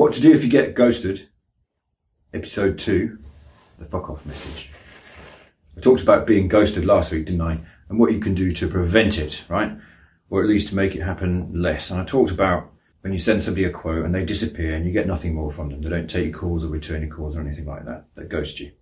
What to do if you get ghosted? Episode 2 The Fuck Off Message. I talked about being ghosted last week, didn't I? And what you can do to prevent it, right? Or at least make it happen less. And I talked about when you send somebody a quote and they disappear and you get nothing more from them. They don't take your calls or return your calls or anything like that. They ghost you.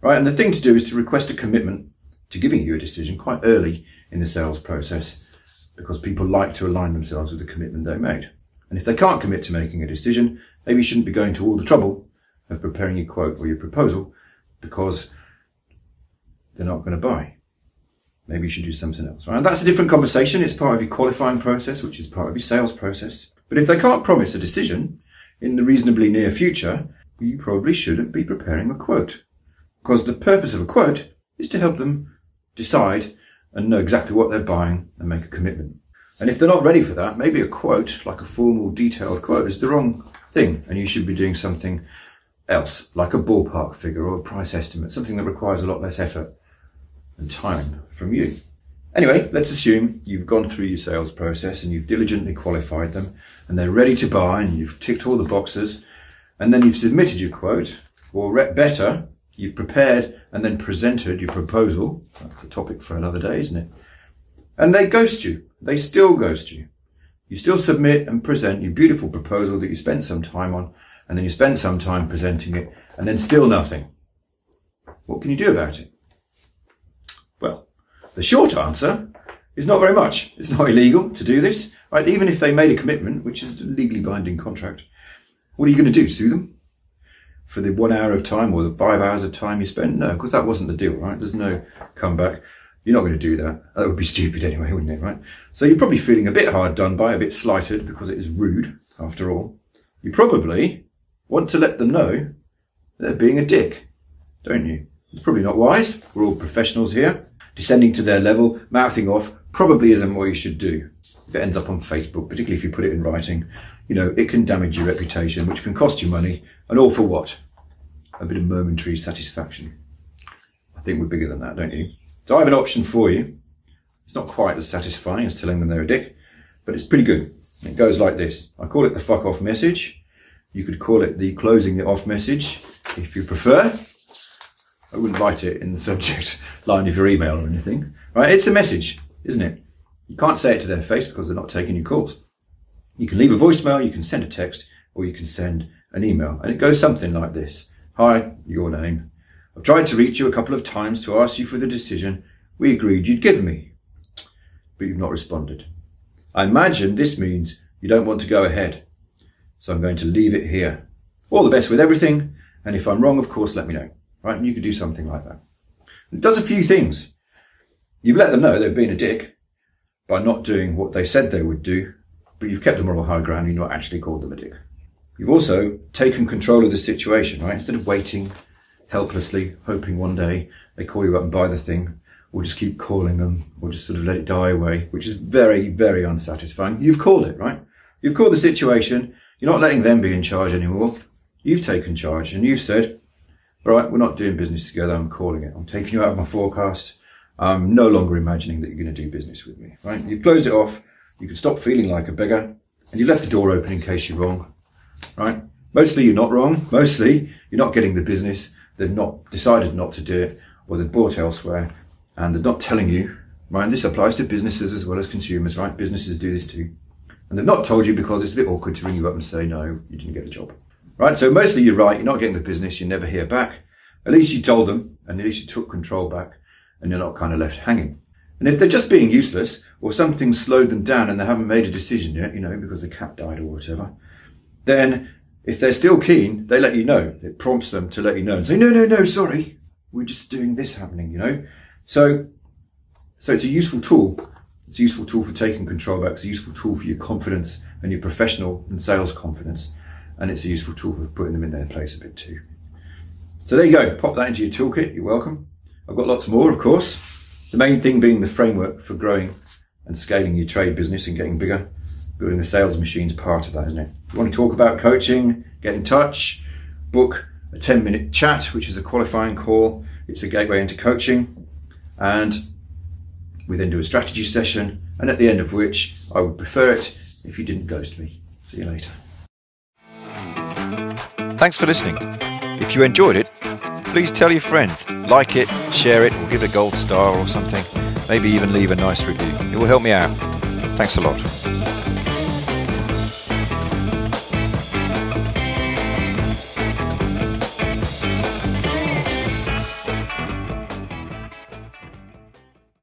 Right? And the thing to do is to request a commitment to giving you a decision quite early in the sales process because people like to align themselves with the commitment they made. And if they can't commit to making a decision, maybe you shouldn't be going to all the trouble of preparing your quote or your proposal because they're not going to buy. Maybe you should do something else. Right? And that's a different conversation. It's part of your qualifying process, which is part of your sales process. But if they can't promise a decision in the reasonably near future, you probably shouldn't be preparing a quote. Because the purpose of a quote is to help them decide and know exactly what they're buying and make a commitment. And if they're not ready for that, maybe a quote, like a formal detailed quote, is the wrong thing. And you should be doing something else, like a ballpark figure or a price estimate, something that requires a lot less effort and time from you. Anyway, let's assume you've gone through your sales process and you've diligently qualified them and they're ready to buy and you've ticked all the boxes and then you've submitted your quote or better, you've prepared and then presented your proposal. That's a topic for another day, isn't it? And they ghost you. They still ghost you. You still submit and present your beautiful proposal that you spent some time on and then you spend some time presenting it and then still nothing. What can you do about it? Well, the short answer is not very much. It's not illegal to do this, right? Even if they made a commitment, which is a legally binding contract, what are you going to do? Sue them for the one hour of time or the five hours of time you spent? No, because that wasn't the deal, right? There's no comeback. You're not going to do that. That would be stupid anyway, wouldn't it, right? So you're probably feeling a bit hard done by, a bit slighted because it is rude, after all. You probably want to let them know they're being a dick, don't you? It's probably not wise. We're all professionals here. Descending to their level, mouthing off, probably isn't what you should do. If it ends up on Facebook, particularly if you put it in writing, you know, it can damage your reputation, which can cost you money, and all for what? A bit of momentary satisfaction. I think we're bigger than that, don't you? So I have an option for you. It's not quite as satisfying as telling them they're a dick, but it's pretty good. It goes like this. I call it the fuck off message. You could call it the closing it off message if you prefer. I wouldn't write it in the subject line of your email or anything. Right? It's a message, isn't it? You can't say it to their face because they're not taking your calls. You can leave a voicemail, you can send a text, or you can send an email. And it goes something like this. Hi, your name. I've tried to reach you a couple of times to ask you for the decision we agreed you'd give me, but you've not responded. I imagine this means you don't want to go ahead. So I'm going to leave it here. All the best with everything. And if I'm wrong, of course, let me know right? And you could do something like that. It does a few things. You've let them know they've been a dick by not doing what they said they would do, but you've kept the moral high ground. You've not actually called them a dick. You've also taken control of the situation, right? Instead of waiting helplessly, hoping one day they call you up and buy the thing, or just keep calling them, or just sort of let it die away, which is very, very unsatisfying. You've called it, right? You've called the situation. You're not letting them be in charge anymore. You've taken charge and you've said, all right, we're not doing business together. I'm calling it. I'm taking you out of my forecast. I'm no longer imagining that you're going to do business with me, right? You've closed it off. You can stop feeling like a beggar and you left the door open in case you're wrong, right? Mostly you're not wrong. Mostly you're not getting the business. They've not decided not to do it or they've bought elsewhere and they're not telling you, right? And this applies to businesses as well as consumers, right? Businesses do this too. And they've not told you because it's a bit awkward to ring you up and say, no, you didn't get the job. Right? So mostly you're right. You're not getting the business. You never hear back. At least you told them and at least you took control back and you're not kind of left hanging. And if they're just being useless or something slowed them down and they haven't made a decision yet, you know, because the cat died or whatever, then if they're still keen, they let you know. It prompts them to let you know and say, no, no, no, sorry. We're just doing this happening, you know? So, so it's a useful tool It's a useful tool for taking control back. It's a useful tool for your confidence and your professional and sales confidence. And it's a useful tool for putting them in their place a bit too. So there you go. Pop that into your toolkit. You're welcome. I've got lots more, of course. The main thing being the framework for growing and scaling your trade business and getting bigger. Building the sales machine is part of that, isn't it? If you want to talk about coaching, get in touch, book a 10 minute chat, which is a qualifying call. It's a gateway into coaching. And we then do a strategy session. And at the end of which I would prefer it if you didn't ghost me. See you later. Thanks for listening. If you enjoyed it, please tell your friends, like it, share it, or give it a gold star or something. Maybe even leave a nice review. It will help me out. Thanks a lot.